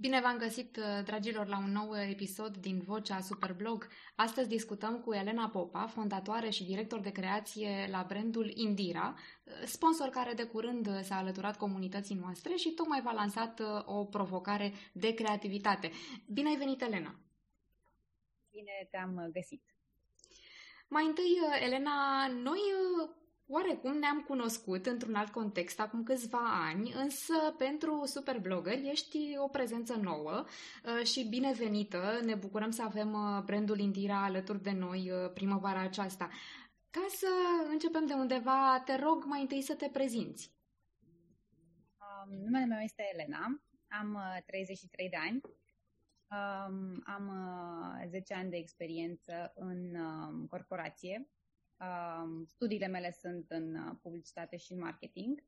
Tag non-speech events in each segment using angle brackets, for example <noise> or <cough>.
Bine v-am găsit, uh, dragilor, la un nou episod din Vocea Superblog. Astăzi discutăm cu Elena Popa, fondatoare și director de creație la brandul Indira, uh, sponsor care de curând s-a alăturat comunității noastre și tocmai v-a lansat uh, o provocare de creativitate. Bine ai venit, Elena! Bine te-am găsit! Mai întâi, Elena, noi Oarecum ne-am cunoscut într-un alt context acum câțiva ani, însă pentru Superblogger ești o prezență nouă uh, și binevenită. Ne bucurăm să avem uh, brandul Indira alături de noi uh, primăvara aceasta. Ca să începem de undeva, te rog mai întâi să te prezinți. Um, numele meu este Elena, am 33 de ani, um, am 10 ani de experiență în um, corporație Uh, studiile mele sunt în uh, publicitate și în marketing.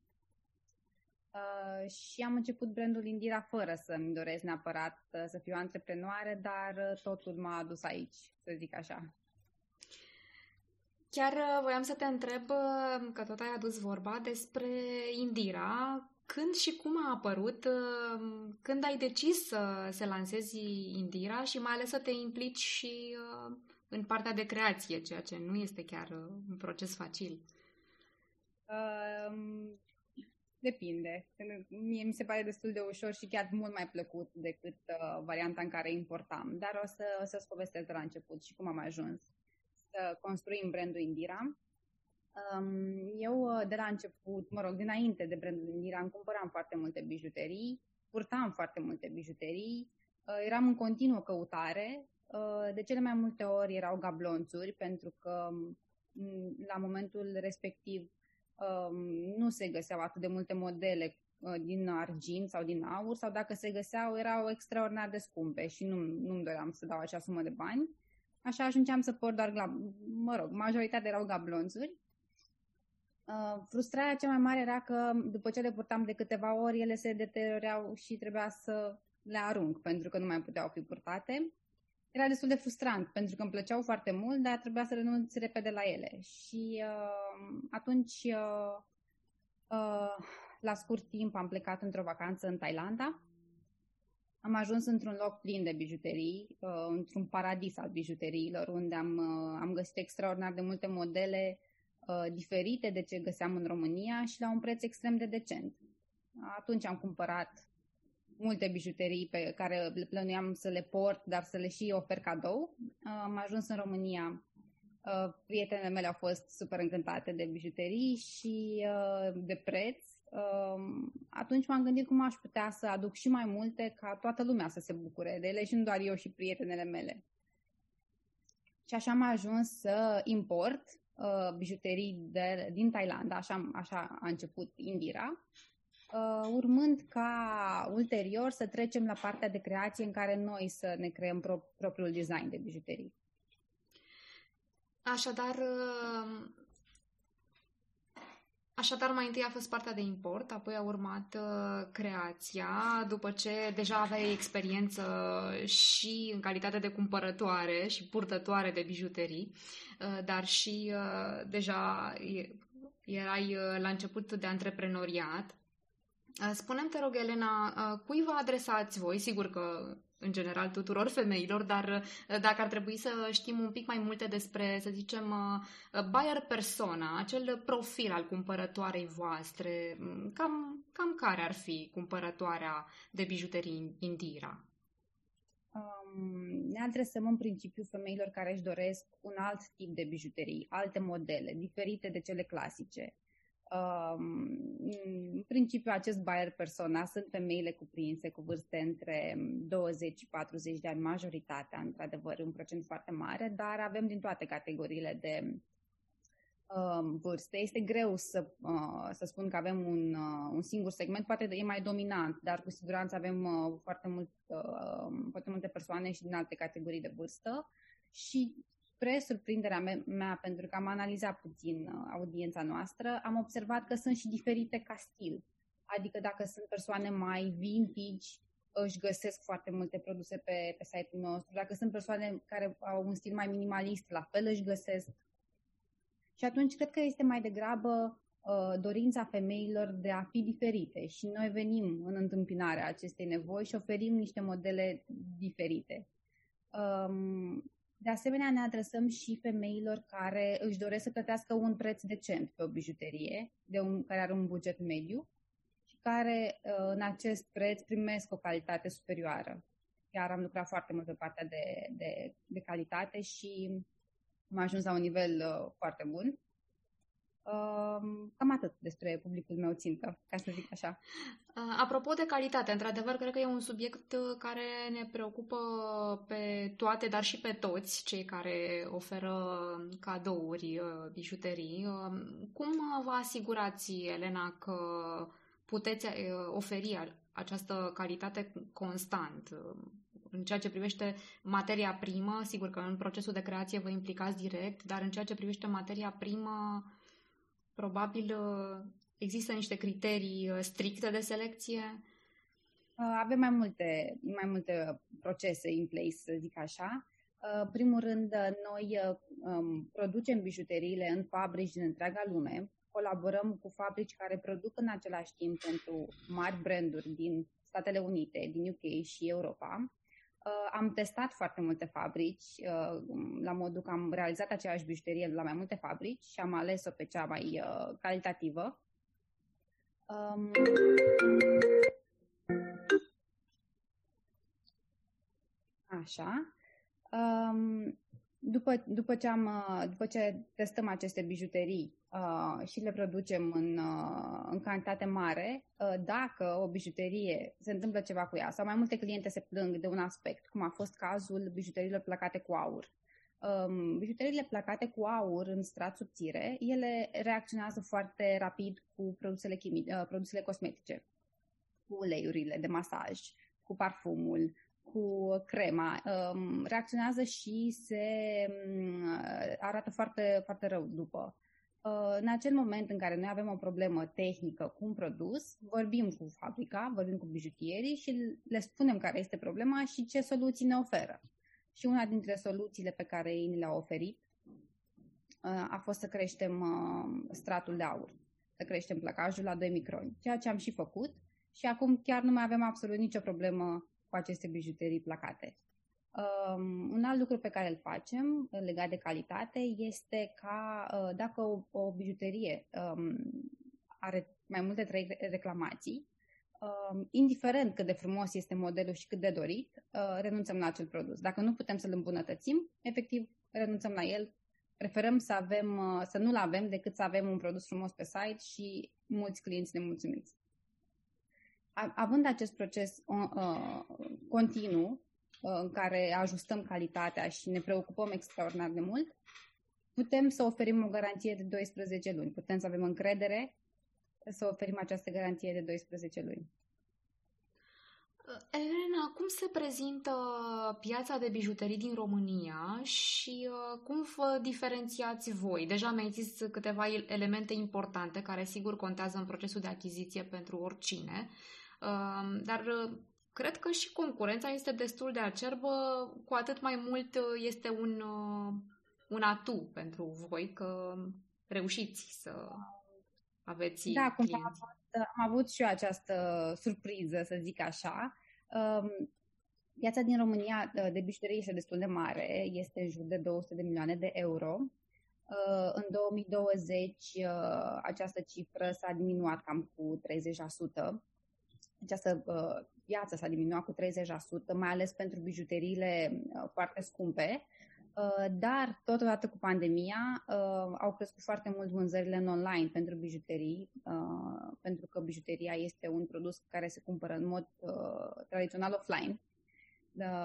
Uh, și am început brandul Indira fără să-mi doresc neapărat uh, să fiu antreprenoare, dar uh, totul m-a adus aici, să zic așa. Chiar uh, voiam să te întreb, uh, că tot ai adus vorba, despre Indira. Când și cum a apărut? Când ai decis să se lansezi Indira și mai ales să te implici și în partea de creație, ceea ce nu este chiar uh, un proces facil? Um, depinde. Mie mi se pare destul de ușor și chiar mult mai plăcut decât uh, varianta în care importam. Dar o, să, o să-ți povestesc de la început și cum am ajuns să construim brandul Indira. Um, eu uh, de la început, mă rog, dinainte de brandul Indira, îmi cumpăram foarte multe bijuterii, purtam foarte multe bijuterii, uh, eram în continuă căutare Uh, de cele mai multe ori erau gablonțuri, pentru că mm, la momentul respectiv um, nu se găseau atât de multe modele uh, din argint sau din aur, sau dacă se găseau, erau extraordinar de scumpe și nu, nu-mi doream să dau acea sumă de bani. Așa ajungeam să port doar, mă rog, majoritatea erau gablonțuri. Uh, frustrarea cea mai mare era că după ce le purtam de câteva ori, ele se deteriorau și trebuia să le arunc, pentru că nu mai puteau fi purtate era destul de frustrant, pentru că îmi plăceau foarte mult, dar trebuia să renunț repede la ele. Și uh, atunci, uh, uh, la scurt timp, am plecat într-o vacanță în Thailanda. Am ajuns într-un loc plin de bijuterii, uh, într-un paradis al bijuteriilor, unde am, uh, am găsit extraordinar de multe modele uh, diferite de ce găseam în România și la un preț extrem de decent. Atunci am cumpărat multe bijuterii pe care le plănuiam să le port, dar să le și ofer cadou. Am ajuns în România. Uh, prietenele mele au fost super încântate de bijuterii și uh, de preț. Um, atunci m-am gândit cum aș putea să aduc și mai multe ca toată lumea să se bucure de ele și nu doar eu și prietenele mele. Și așa am ajuns să import uh, bijuterii de, din Thailanda, așa, așa a început Indira, uh, urmând ca ulterior să trecem la partea de creație în care noi să ne creăm pro- propriul design de bijuterii. Așadar, uh, Așadar, mai întâi a fost partea de import, apoi a urmat uh, creația, după ce deja aveai experiență și în calitate de cumpărătoare și purtătoare de bijuterii, uh, dar și uh, deja erai uh, la început de antreprenoriat. Uh, spune te rog, Elena, uh, cui vă adresați voi? Sigur că, în general, tuturor femeilor, dar uh, dacă ar trebui să știm un pic mai multe despre, să zicem, buyer persona, acel profil al cumpărătoarei voastre, mm, cam, cam care ar fi cumpărătoarea de bijuterii Indira? Um, ne adresăm în principiu femeilor care își doresc un alt tip de bijuterii, alte modele, diferite de cele clasice în principiu, acest buyer persona sunt femeile cuprinse cu vârste între 20 și 40 de ani, majoritatea, într-adevăr, un procent foarte mare, dar avem din toate categoriile de uh, vârste. Este greu să, uh, să spun că avem un, uh, un singur segment, poate e mai dominant, dar cu siguranță avem uh, foarte, mult, uh, foarte multe persoane și din alte categorii de vârstă și spre surprinderea mea, pentru că am analizat puțin uh, audiența noastră, am observat că sunt și diferite ca stil. Adică dacă sunt persoane mai vintage, își găsesc foarte multe produse pe, pe site-ul nostru. Dacă sunt persoane care au un stil mai minimalist, la fel își găsesc. Și atunci cred că este mai degrabă uh, dorința femeilor de a fi diferite și noi venim în întâmpinarea acestei nevoi și oferim niște modele diferite. Um, de asemenea, ne adresăm și femeilor care își doresc să plătească un preț decent pe o bijuterie, de un, care are un buget mediu și care uh, în acest preț primesc o calitate superioară. Chiar am lucrat foarte mult pe partea de, de, de calitate și am ajuns la un nivel uh, foarte bun. Cam atât despre publicul meu țintă, ca să zic așa. Apropo de calitate, într-adevăr, cred că e un subiect uh, care ne preocupă pe toate, dar și pe toți cei care oferă cadouri, uh, bijuterii. Cum vă asigurați, Elena, că puteți oferi această calitate constant? În ceea ce privește materia primă, sigur că în procesul de creație vă implicați direct, dar în ceea ce privește materia primă, Probabil uh, există niște criterii uh, stricte de selecție? Uh, avem mai multe, mai multe procese in place, să zic așa. Primul rând, noi um, producem bijuteriile în fabrici din întreaga lume, colaborăm cu fabrici care produc în același timp pentru mari branduri din Statele Unite, din UK și Europa Uh, am testat foarte multe fabrici, uh, la modul că am realizat aceeași bijuterie la mai multe fabrici și am ales-o pe cea mai uh, calitativă. Um, așa. Um, după, după, ce am, după ce testăm aceste bijuterii uh, și le producem în, uh, în cantitate mare, uh, dacă o bijuterie se întâmplă ceva cu ea sau mai multe cliente se plâng de un aspect, cum a fost cazul bijuteriilor placate cu aur. Um, bijuteriile placate cu aur în strat subțire, ele reacționează foarte rapid cu produsele, chimi- uh, produsele cosmetice, cu uleiurile de masaj, cu parfumul, cu crema, um, reacționează și se um, arată foarte, foarte rău după. Uh, în acel moment în care noi avem o problemă tehnică cu un produs, vorbim cu fabrica, vorbim cu bijutierii și le spunem care este problema și ce soluții ne oferă. Și una dintre soluțiile pe care ei ni le-au oferit uh, a fost să creștem uh, stratul de aur, să creștem placajul la 2 microni, ceea ce am și făcut și acum chiar nu mai avem absolut nicio problemă cu aceste bijuterii placate. Um, un alt lucru pe care îl facem uh, legat de calitate este ca uh, dacă o, o bijuterie um, are mai multe trei reclamații, um, indiferent cât de frumos este modelul și cât de dorit, uh, renunțăm la acel produs. Dacă nu putem să-l îmbunătățim, efectiv renunțăm la el. Preferăm să, avem, uh, să nu-l avem decât să avem un produs frumos pe site și mulți clienți nemulțumiți. Având acest proces uh, continuu, Uh, în care ajustăm calitatea și ne preocupăm extraordinar de mult, putem să oferim o garanție de 12 luni. Putem să avem încredere să oferim această garanție de 12 luni. Elena, cum se prezintă piața de bijuterii din România și uh, cum vă diferențiați voi? Deja mi-ai zis câteva elemente importante care sigur contează în procesul de achiziție pentru oricine, uh, dar cred că și concurența este destul de acerbă, cu atât mai mult uh, este un, uh, un atu pentru voi că reușiți să aveți Da, cum am avut, am avut și eu această surpriză, să zic așa. Um, piața din România uh, de bijuterie este destul de mare, este în jur de 200 de milioane de euro. În 2020 această cifră s-a diminuat cam cu 30%. Această piață s-a diminuat cu 30%, mai ales pentru bijuteriile uh, foarte scumpe, uh, dar totodată cu pandemia uh, au crescut foarte mult vânzările în online pentru bijuterii, pentru că bijuteria este un produs care se cumpără în mod tradițional offline.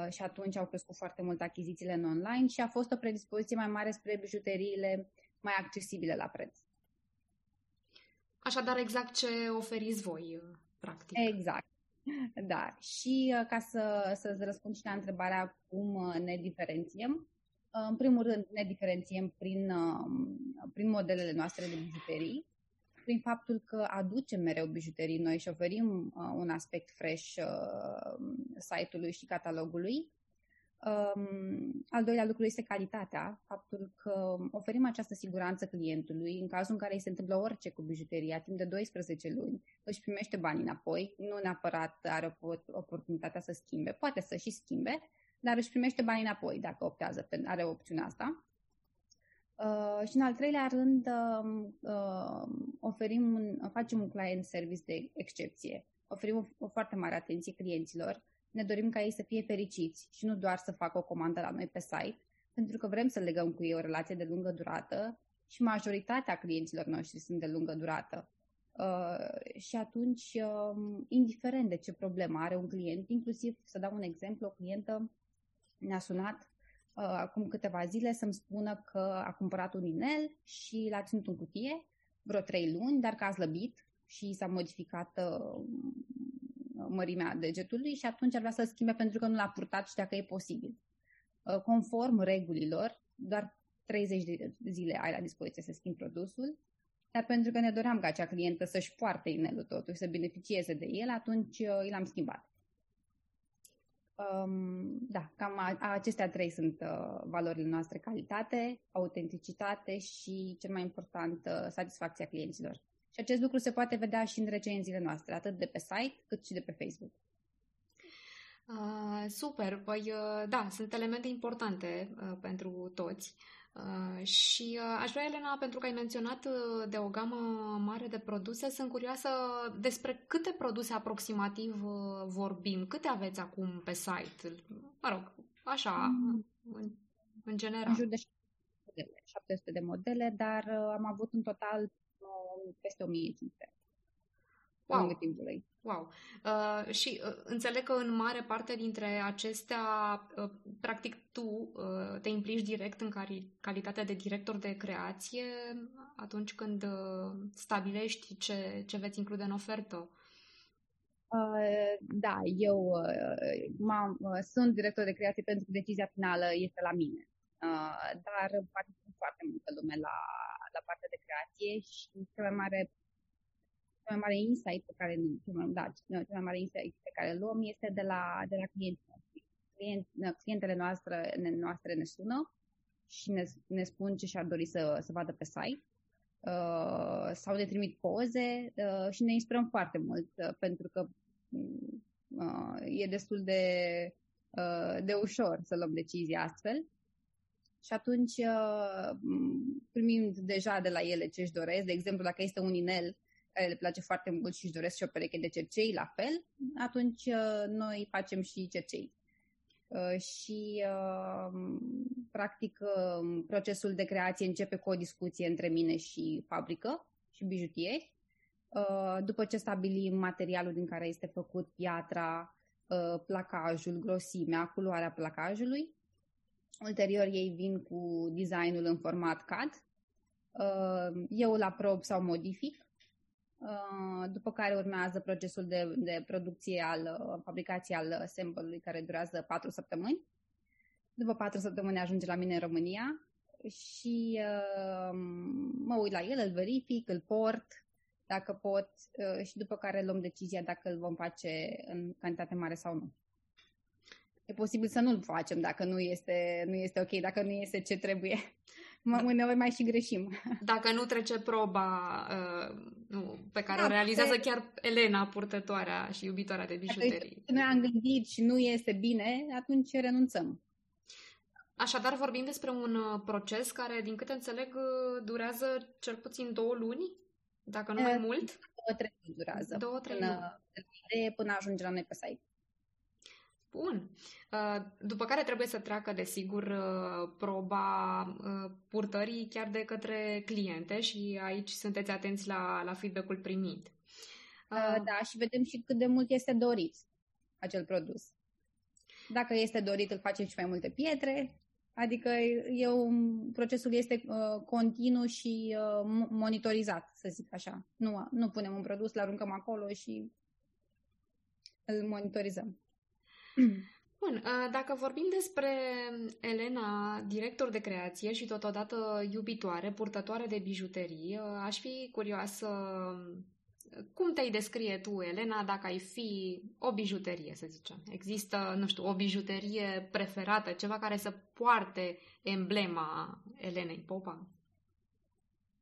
Și atunci au crescut foarte mult achizițiile în online și a fost o predispoziție mai mare spre bijuteriile mai accesibile la preț. Așadar, exact ce oferiți voi, practic. Exact. Da, și uh, ca să, să-ți răspund și la întrebarea cum uh, ne diferențiem, uh, în primul rând ne diferențiem prin, prin modelele noastre de bijuterii, prin faptul că aducem mereu bijuterii noi și oferim un aspect fresh site-ului și catalogului. Um, al doilea lucru este calitatea, faptul că oferim această siguranță clientului în cazul în care îi se întâmplă orice cu bijuteria timp de 12 luni, își primește banii înapoi, nu neapărat are oportunitatea să schimbe, poate să și schimbe, dar își primește banii înapoi dacă optează, are opțiunea asta. Uh, și în al treilea rând, uh, uh, oferim un, facem un client service de excepție. Oferim o, o foarte mare atenție clienților. Ne dorim ca ei să fie fericiți și nu doar să facă o comandă la noi pe site, pentru că vrem să legăm cu ei o relație de lungă durată și majoritatea clienților noștri sunt de lungă durată. Uh, și atunci, uh, indiferent de ce problemă are un client, inclusiv, să dau un exemplu, o clientă ne-a sunat uh, acum câteva zile să-mi spună că a cumpărat un inel și l-a ținut în cutie vreo trei luni, dar că a slăbit și s-a modificat uh, mărimea degetului și atunci ar vrea să-l schimbe pentru că nu l-a purtat și dacă e posibil. Uh, conform regulilor, doar 30 de zile ai la dispoziție să schimbi produsul, dar pentru că ne doream ca acea clientă să-și poarte inelul totuși, să beneficieze de el, atunci uh, l-am schimbat. Um, da, cam a, acestea trei sunt uh, valorile noastre, calitate, autenticitate și, cel mai important, uh, satisfacția clienților. Și acest lucru se poate vedea și în recenziile noastre, atât de pe site cât și de pe Facebook. Uh, super, păi uh, da, sunt elemente importante uh, pentru toți. Uh, și uh, aș vrea, Elena, pentru că ai menționat uh, de o gamă mare de produse, sunt curioasă despre câte produse aproximativ vorbim, câte aveți acum pe site? Mă rog, așa, mm. în, în general. În jur de 700 de modele, dar am avut în total peste 1500 wow. lungul timpului. Wow! Uh, și uh, înțeleg că în mare parte dintre acestea, uh, practic tu uh, te implici direct în cari- calitatea de director de creație atunci când uh, stabilești ce, ce veți include în ofertă. Uh, da, eu uh, m-am, uh, sunt director de creație pentru că decizia finală este la mine. Uh, dar participă foarte multă lume la, la partea de creație și cea mai mare cel mai mare insight pe care, cel mai, da, cel mai mare insight pe care îl luăm este de la, de la clienții noștri. Client, clientele noastre ne, noastre ne sună și ne, ne spun ce și-ar dori să, să vadă pe site uh, sau ne trimit poze uh, și ne inspirăm foarte mult uh, pentru că uh, e destul de, uh, de ușor să luăm decizii astfel. Și atunci uh, primim deja de la ele ce își doresc. De exemplu, dacă este un inel care le place foarte mult și își doresc și o pereche de cercei la fel, atunci uh, noi facem și cercei. Uh, și, uh, practic, procesul de creație începe cu o discuție între mine și fabrică și bijutieri. După ce stabilim materialul din care este făcut piatra, placajul, grosimea, culoarea placajului, ulterior ei vin cu designul în format CAD. Eu îl aprob sau modific Uh, după care urmează procesul de, de producție al uh, fabricației al sample-ului care durează 4 săptămâni. După 4 săptămâni ajunge la mine în România și uh, mă uit la el, îl verific, îl port, dacă pot, uh, și după care luăm decizia dacă îl vom face în cantitate mare sau nu. E posibil să nu-l facem dacă nu este, nu este ok, dacă nu este ce trebuie. <laughs> Da. Uneori mai și greșim. <laughs> Dacă nu trece proba uh, nu, pe care da, o realizează pe... chiar Elena, purtătoarea și iubitoarea de bijuterii. Dacă noi am gândit și nu este bine, atunci renunțăm. Așadar, vorbim despre un uh, proces care, din câte înțeleg, uh, durează cel puțin două luni, dacă nu mai uh, mult. Două, trei durează. Două, trei până, luni. Până ajunge la noi pe site. Bun. Uh, după care trebuie să treacă, desigur, uh, proba uh, purtării chiar de către cliente și aici sunteți atenți la, la feedback-ul primit. Da, și vedem și cât de mult este dorit acel produs. Dacă este dorit, îl facem și mai multe pietre, adică e un, procesul este uh, continuu și uh, monitorizat, să zic așa. Nu, nu punem un produs, îl aruncăm acolo și îl monitorizăm. <clears throat> Bun, dacă vorbim despre Elena, director de creație și totodată iubitoare, purtătoare de bijuterii, aș fi curioasă cum te-ai descrie tu, Elena, dacă ai fi o bijuterie, să zicem? Există, nu știu, o bijuterie preferată, ceva care să poarte emblema Elenei Popa?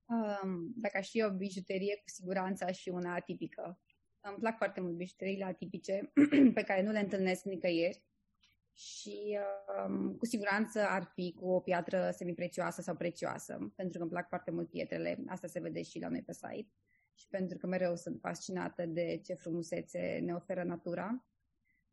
Um, dacă aș fi o bijuterie, cu siguranță aș fi una atipică. Îmi plac foarte mult bijuteriile atipice, <clears throat> pe care nu le întâlnesc nicăieri și um, cu siguranță ar fi cu o piatră semiprețioasă sau prețioasă, pentru că îmi plac foarte mult pietrele, asta se vede și la noi pe site și pentru că mereu sunt fascinată de ce frumusețe ne oferă natura.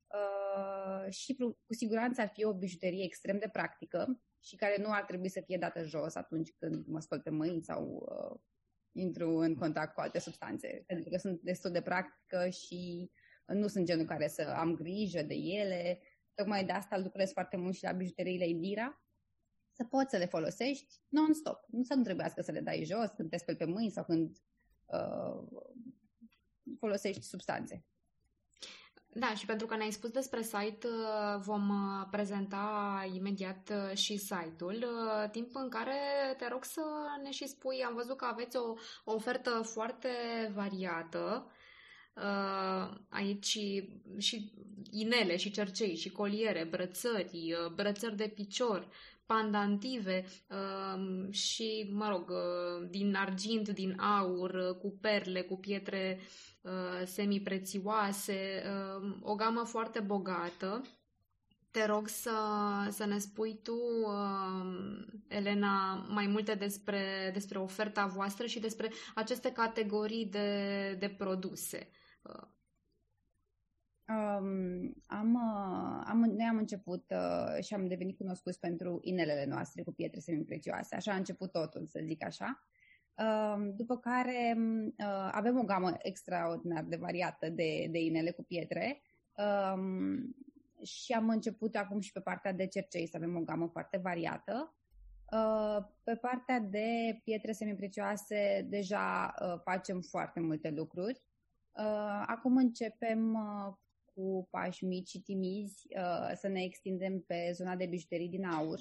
Uh, și cu siguranță ar fi o bijuterie extrem de practică și care nu ar trebui să fie dată jos atunci când mă spăl pe mâini sau uh, intru în contact cu alte substanțe, pentru că sunt destul de practică și nu sunt genul care să am grijă de ele. Tocmai de asta lucrez foarte mult și la bijuteriile Indira, să poți să le folosești non-stop. Nu să nu trebuiască să le dai jos când te speli pe mâini sau când uh, folosești substanțe. Da, și pentru că ne-ai spus despre site, uh, vom uh, prezenta imediat uh, și site-ul, timp în care te rog să ne și spui, am văzut că aveți o, o ofertă foarte variată, aici și, și inele, și cercei, și coliere, brățări, brățări de picior, pandantive uh, și, mă rog, uh, din argint, din aur, uh, cu perle, cu pietre uh, semiprețioase, uh, o gamă foarte bogată. Te rog să, să ne spui tu, uh, Elena, mai multe despre, despre oferta voastră și despre aceste categorii de, de produse. Uh, Um, am, uh, am, noi am început uh, și am devenit cunoscuți pentru inelele noastre cu pietre semi-prețioase. Așa a început totul, să zic așa. Um, după care uh, avem o gamă extraordinar de variată de, de inele cu pietre um, și am început acum și pe partea de cercei să avem o gamă foarte variată. Uh, pe partea de pietre semi-prețioase deja uh, facem foarte multe lucruri. Uh, acum începem uh, cu pași mici și timizi uh, să ne extindem pe zona de bijuterii din aur,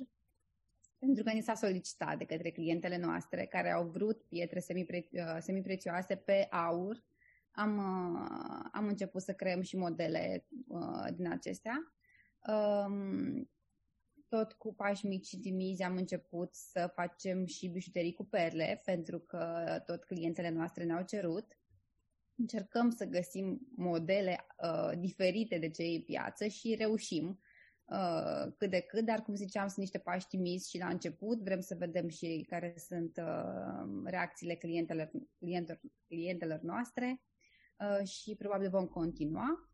pentru că ni s-a solicitat de către clientele noastre care au vrut pietre semipre- uh, semiprețioase pe aur. Am, uh, am început să creăm și modele uh, din acestea. Um, tot cu pași mici și timizi am început să facem și bijuterii cu perle, pentru că tot clientele noastre ne-au cerut. Încercăm să găsim modele uh, diferite de cei piață și reușim uh, cât de cât, dar cum ziceam, sunt niște pași timizi și la început. Vrem să vedem și care sunt uh, reacțiile clientelor, clientelor, clientelor noastre. uh, și probabil vom continua.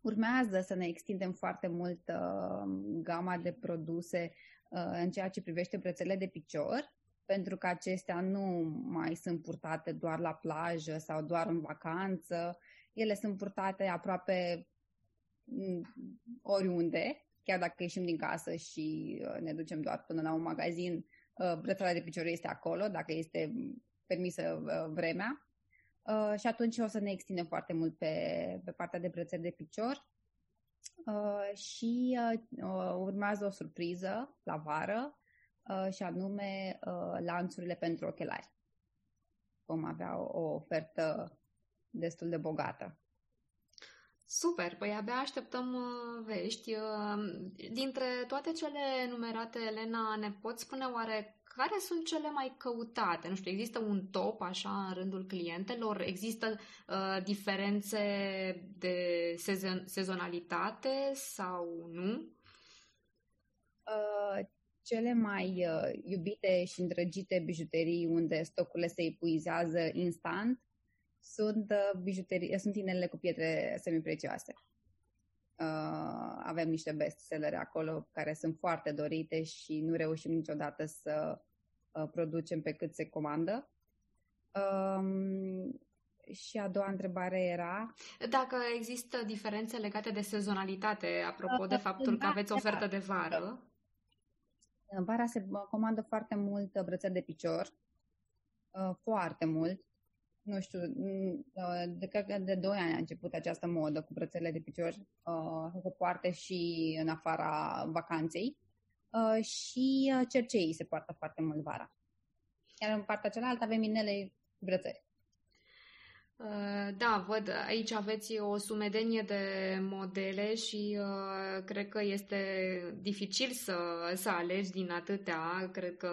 Urmează să ne extindem foarte mult uh, gama de produse uh, în ceea ce privește brățele de picior pentru că acestea nu mai sunt purtate doar la plajă sau doar în vacanță. Ele sunt purtate aproape mm, oriunde, chiar dacă ieșim din casă și uh, ne ducem doar până la un magazin, uh, brățara de picior este acolo, dacă este permisă uh, vremea. Și atunci o să ne extindem foarte mult pe, pe partea de brățări de picior. Și urmează o surpriză la vară, Uh, și anume uh, lanțurile pentru ochelari. Vom avea o, o ofertă destul de bogată. Super, păi abia așteptăm uh, vești. Dintre toate cele numerate, Elena, ne poți spune oare care sunt cele mai căutate? Nu știu, există un top așa în rândul clientelor? Există uh, diferențe de sezon- sezonalitate sau nu? Uh, cele mai uh, iubite și îndrăgite bijuterii unde stocurile se epuizează instant sunt, uh, bijuterii, sunt inelele cu pietre semiprețioase. Uh, avem niște bestsellere acolo care sunt foarte dorite și nu reușim niciodată să uh, producem pe cât se comandă. Um, și a doua întrebare era... Dacă există diferențe legate de sezonalitate, apropo de uh, faptul că aveți ofertă de vară. În vara se comandă foarte mult brățări de picior, uh, foarte mult. Nu știu, uh, de, cred că de 2 ani a început această modă cu brățările de picior, uh, se poartă și în afara vacanței. Și cerceii se poartă foarte mult vara. Iar în partea cealaltă avem inele brățări. Uh, da, văd, aici aveți o sumedenie de modele și uh, cred că este dificil să, să alegi din atâtea. Cred că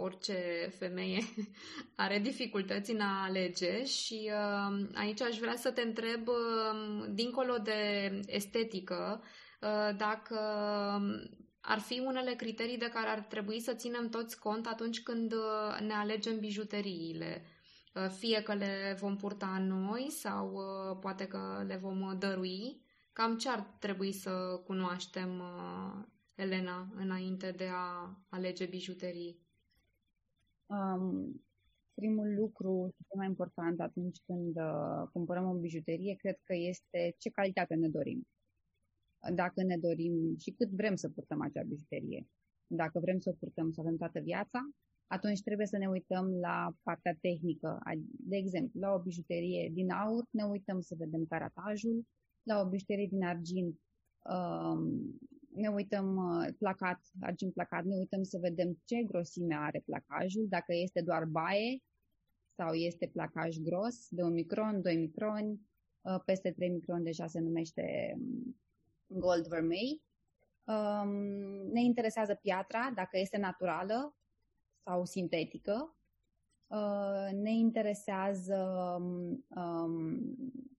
orice femeie <laughs> are dificultăți în a alege și uh, aici aș vrea să te întreb, uh, dincolo de estetică, uh, dacă ar fi unele criterii de care ar trebui să ținem toți cont atunci când uh, ne alegem bijuteriile. Uh, fie că le vom purta noi sau uh, poate că le vom dărui. Cam ce ar trebui să cunoaștem, Elena, înainte de a alege bijuterii? Um, primul lucru cel mai important atunci când uh, cumpărăm o bijuterie, cred că este ce calitate ne dorim dacă ne dorim și cât vrem să purtăm acea bijuterie. Dacă vrem să o purtăm să avem toată viața, atunci trebuie să ne uităm la partea tehnică. De exemplu, la o bijuterie din aur ne uităm să vedem caratajul, la o bijuterie din argint um, ne uităm uh, placat, argint placat, ne uităm să vedem ce grosime are placajul, dacă este doar baie sau este placaj gros, de un micron, 2 microni, uh, peste 3 microni deja se numește um, gold vermei. Um, ne interesează piatra, dacă este naturală sau sintetică. Uh, ne interesează um,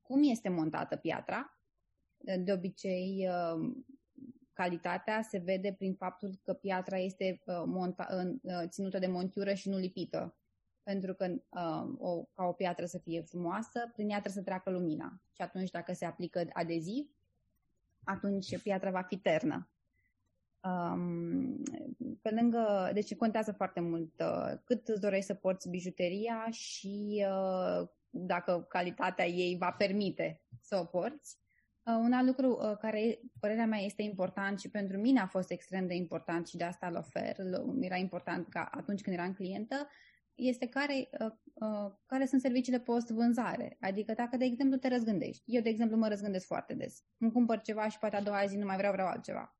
cum este montată piatra. De obicei, uh, calitatea se vede prin faptul că piatra este uh, monta- uh, ținută de montiură și nu lipită. Pentru că uh, o, ca o piatră să fie frumoasă, prin ea trebuie să treacă lumina. Și atunci, dacă se aplică adeziv, atunci piatra va fi ternă. Um, pe lângă, deci contează foarte mult uh, cât îți dorești să porți bijuteria și uh, dacă calitatea ei va permite să o porți. Uh, un alt lucru uh, care, părerea mea, este important și pentru mine a fost extrem de important și de asta îl ofer, era important ca atunci când eram clientă, este care, uh, uh, care sunt serviciile post-vânzare. Adică dacă, de exemplu, te răzgândești. Eu, de exemplu, mă răzgândesc foarte des. Îmi cumpăr ceva și poate a doua zi nu mai vreau, vreau altceva.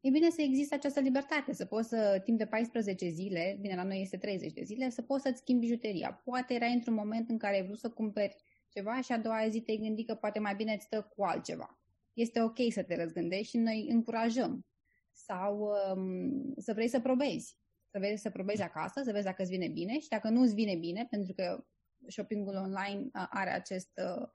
E bine să existe această libertate, să poți să, timp de 14 zile, bine, la noi este 30 de zile, să poți să-ți schimbi bijuteria. Poate erai într-un moment în care ai vrut să cumperi ceva și a doua zi te-ai gândit că poate mai bine îți stă cu altceva. Este ok să te răzgândești și noi încurajăm. Sau um, să vrei să probezi să vezi, să probezi acasă, să vezi dacă îți vine bine și dacă nu îți vine bine, pentru că shoppingul online are acest uh,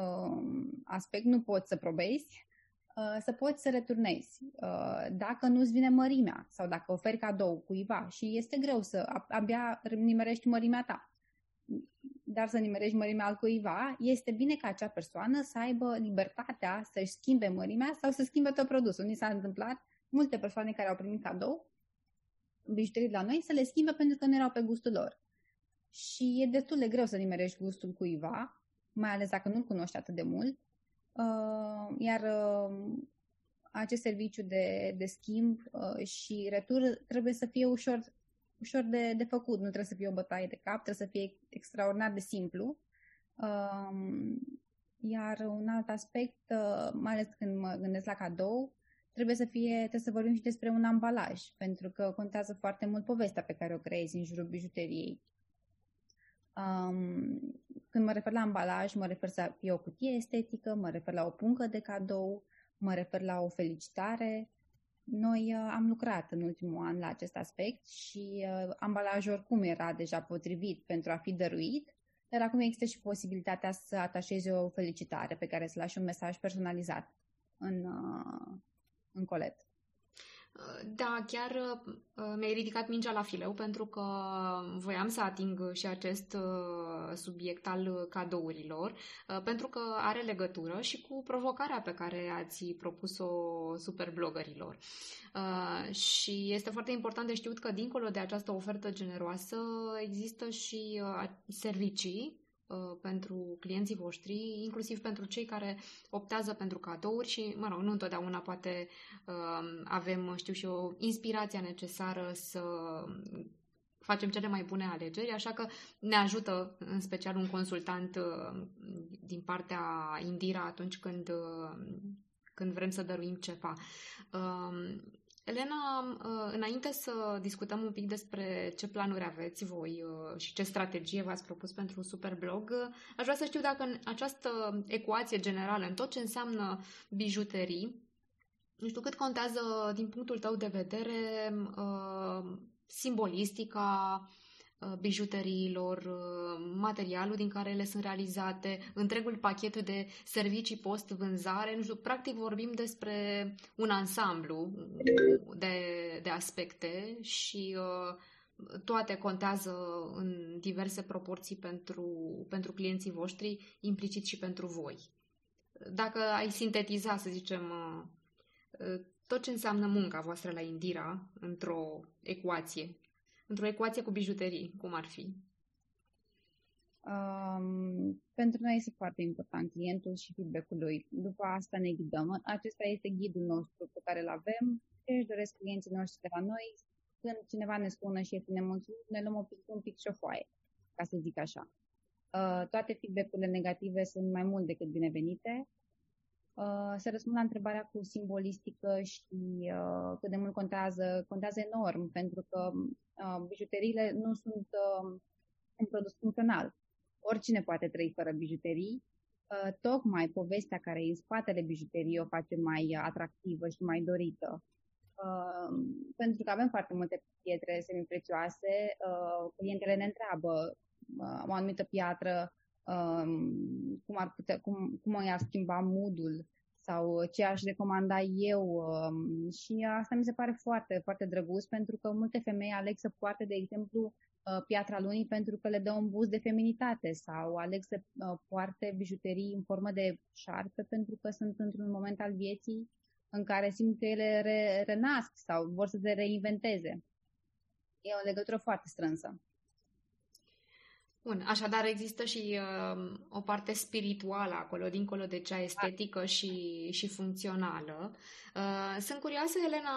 um, aspect, nu poți să probezi, uh, să poți să returnezi. Uh, dacă nu îți vine mărimea sau dacă oferi cadou cuiva și este greu să abia nimerești mărimea ta, dar să nimerești mărimea al cuiva, este bine ca acea persoană să aibă libertatea să-și schimbe mărimea sau să schimbe tot produsul. Ni s-a întâmplat multe persoane care au primit cadou bijuterii la noi să le schimbe pentru că nu erau pe gustul lor. Și e destul de greu să nimerești gustul cuiva, mai ales dacă nu-l cunoști atât de mult. Uh, iar uh, acest serviciu de, de schimb uh, și retur trebuie să fie ușor, ușor de, de făcut. Nu trebuie să fie o bătaie de cap, trebuie să fie extraordinar de simplu. Iar un alt aspect, mai ales când mă gândesc la cadou, trebuie să fie, trebuie să vorbim și despre un ambalaj, pentru că contează foarte mult povestea pe care o creezi în jurul bijuteriei. Um, când mă refer la ambalaj, mă refer să fie o cutie estetică, mă refer la o puncă de cadou, mă refer la o felicitare. Noi uh, am lucrat în ultimul an la acest aspect și uh, ambalajul oricum era deja potrivit pentru a fi dăruit, dar acum există și posibilitatea să atașezi o felicitare pe care să lași un mesaj personalizat în, uh, în colet. Da, chiar uh, mi-ai ridicat mingea la fileu pentru că voiam să ating și acest uh, subiect al cadourilor, uh, pentru că are legătură și cu provocarea pe care ați propus-o superblogărilor. Și este foarte important de știut că dincolo de această ofertă generoasă există și servicii Uh, pentru clienții voștri, inclusiv pentru cei care optează pentru cadouri și, mă rog, nu întotdeauna poate uh, avem, știu și o inspirația necesară să facem cele mai bune alegeri, așa că ne ajută în special un consultant uh, din partea Indira atunci când, când vrem să dăruim ceva. Elena, uh, înainte să discutăm un pic despre ce planuri aveți voi uh, și ce strategie v-ați propus pentru Superblog, uh, aș vrea să știu dacă în această ecuație generală, în tot ce înseamnă bijuterii, nu știu cât contează din punctul tău de vedere simbolistica, Uh, bijuteriilor, uh, materialul din care ele sunt realizate, întregul pachet de servicii post-vânzare. Nu știu, practic vorbim despre un ansamblu de, de aspecte și uh, toate contează în diverse proporții pentru, pentru clienții voștri, implicit și pentru voi. Dacă ai sintetiza, să zicem, tot ce înseamnă munca voastră la Indira într-o ecuație, într-o ecuație cu bijuterii, cum ar fi? Um, pentru noi este foarte important clientul și feedback-ul lui. După asta ne ghidăm. Acesta este ghidul nostru pe care îl avem. Ce își doresc clienții noștri de la noi? Când cineva ne spune și este nemulțumit, ne luăm un pic, un pic și o foaie, ca să zic așa. Uh, toate feedback-urile negative sunt mai mult decât binevenite Uh, să răspund la întrebarea cu simbolistică și uh, cât de mult contează, contează enorm, pentru că uh, bijuteriile nu sunt un produs funcțional. Oricine poate trăi fără bijuterii, tocmai povestea care e în spatele bijuteriei o face mai atractivă și mai dorită. pentru că avem foarte multe pietre semiprețioase, clientele ne întreabă o anumită piatră um, cum, ar putea, cum, cum i-ar schimba moodul sau ce aș recomanda eu um, și asta mi se pare foarte, foarte drăguț pentru că multe femei aleg să poarte, de exemplu, uh, piatra lunii pentru că le dă un boost de feminitate sau aleg să uh, poarte bijuterii în formă de șarpe pentru că sunt într-un moment al vieții în care simt că ele re- renasc sau vor să se reinventeze. E o legătură foarte strânsă. Bun, așadar există și uh, o parte spirituală acolo, dincolo de cea estetică și, și funcțională. Uh, sunt curioasă, Elena,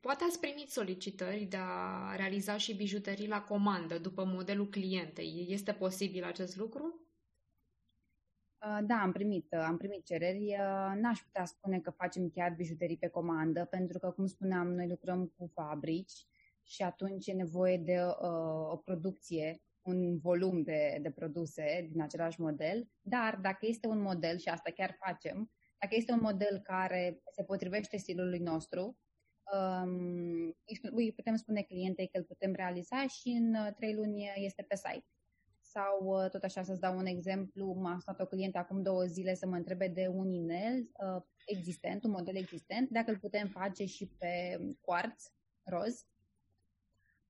poate ați primit solicitări de a realiza și bijuterii la comandă, după modelul clientei. Este posibil acest lucru? Uh, da, am primit, uh, am primit cereri. Uh, n-aș putea spune că facem chiar bijuterii pe comandă, pentru că, cum spuneam, noi lucrăm cu fabrici și atunci e nevoie de uh, o producție un volum de, de produse din același model, dar dacă este un model, și asta chiar facem, dacă este un model care se potrivește stilului nostru, um, îi putem spune clientei că îl putem realiza și în uh, trei luni este pe site. Sau, uh, tot așa, să-ți dau un exemplu, m-a stat o clientă acum două zile să mă întrebe de un inel uh, existent, un model existent, dacă îl putem face și pe quartz roz,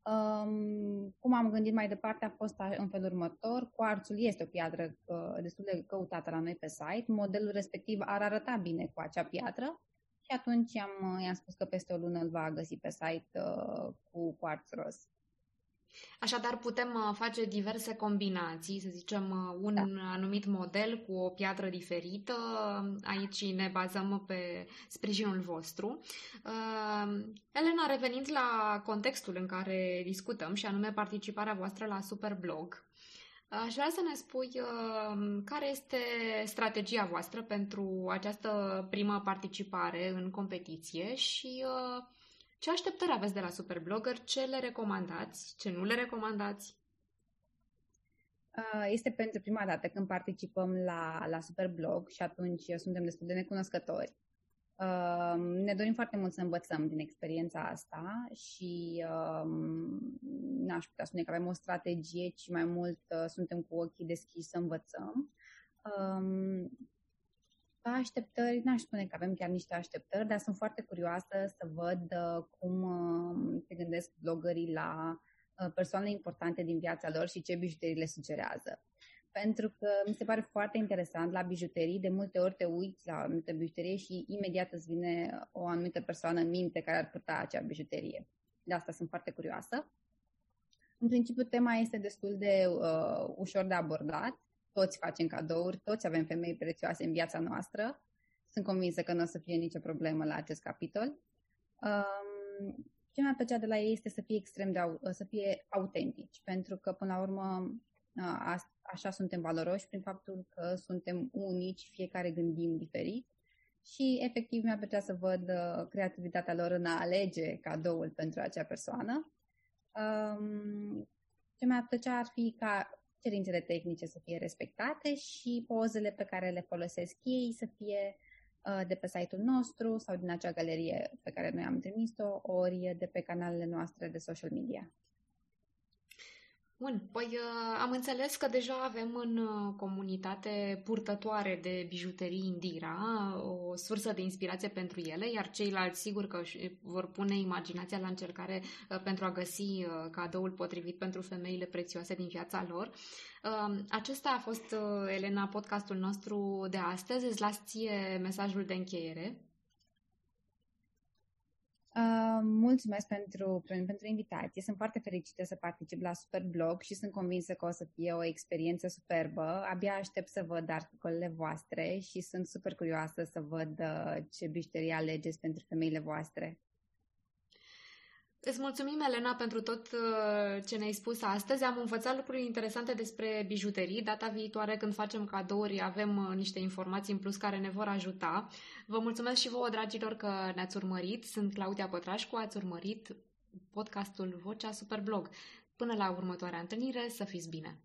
Um, cum am gândit mai departe a fost în felul următor. Quarțul este o piatră uh, destul de căutată la noi pe site. Modelul respectiv ar arăta bine cu acea piatră și atunci am, i-am spus că peste o lună îl va găsi pe site uh, cu quarț roz. Așadar, putem uh, face diverse combinații, să zicem uh, un da. anumit model cu o piatră diferită. Aici ne bazăm pe sprijinul vostru. Uh, Elena, revenind la contextul în care discutăm, și anume participarea voastră la Superblog, Aș vrea să ne spui care este strategia voastră pentru această primă participare în competiție și ce așteptări aveți de la Superblogger? Ce le recomandați? Ce nu le recomandați? Uh, este pentru prima dată când participăm la, la Superblog și atunci suntem destul de necunoscători. Uh, ne dorim foarte mult să învățăm din experiența asta și um, n-aș putea spune că avem o strategie, ci mai mult uh, suntem cu ochii deschiși să învățăm. Um, ca așteptări, n-aș spune că avem chiar niște așteptări, dar sunt foarte curioasă să văd uh, cum uh, se gândesc blogării la uh, persoanele importante din viața lor și ce bijuterii le sugerează. Pentru că mi se pare foarte interesant la bijuterii, de multe ori te uiți la o anumită bijuterie și imediat îți vine o anumită persoană în minte care ar purta acea bijuterie. De asta sunt foarte curioasă. În principiu, tema este destul de uh, ușor de abordat toți facem cadouri, toți avem femei prețioase în viața noastră. Sunt convinsă că nu o să fie nicio problemă la acest capitol. Um, ce mi-a plăcea de la ei este să fie extrem de să fie autentici, pentru că până la urmă așa suntem valoroși prin faptul că suntem unici, fiecare gândim diferit și efectiv mi-a plăcea să văd uh, creativitatea lor în a alege cadoul pentru acea persoană. Um, ce mi-ar plăcea ar fi ca cerințele tehnice să fie respectate și pozele pe care le folosesc ei să fie uh, de pe site-ul nostru sau din acea galerie pe care noi am trimis-o, ori de pe canalele noastre de social media. Bun, păi uh, am înțeles că deja avem în uh, comunitate purtătoare de bijuterii Indira, o sursă de inspirație pentru ele, iar ceilalți sigur că vor pune imaginația la încercare uh, pentru a găsi cadoul potrivit pentru femeile prețioase din viața lor. Acesta a fost, Elena, podcastul nostru de astăzi. Îți las ție mesajul de încheiere. Uh, mulțumesc pentru, pentru invitație. Sunt foarte fericită să particip la Superblog și sunt convinsă că o să fie o experiență superbă. Abia aștept să văd articolele voastre și sunt super curioasă să văd uh, ce bijuterii alegeți pentru femeile voastre. Îți mulțumim, Elena, pentru tot uh, ce ne-ai spus astăzi. Am învățat lucruri interesante despre bijuterii. Data viitoare, când facem cadouri, avem uh, niște informații în plus care ne vor ajuta. Vă mulțumesc și vouă, dragilor, că ne-ați urmărit. Sunt Claudia Pătrașcu, ați urmărit podcastul Vocea Superblog. Până la următoarea întâlnire, să fiți bine!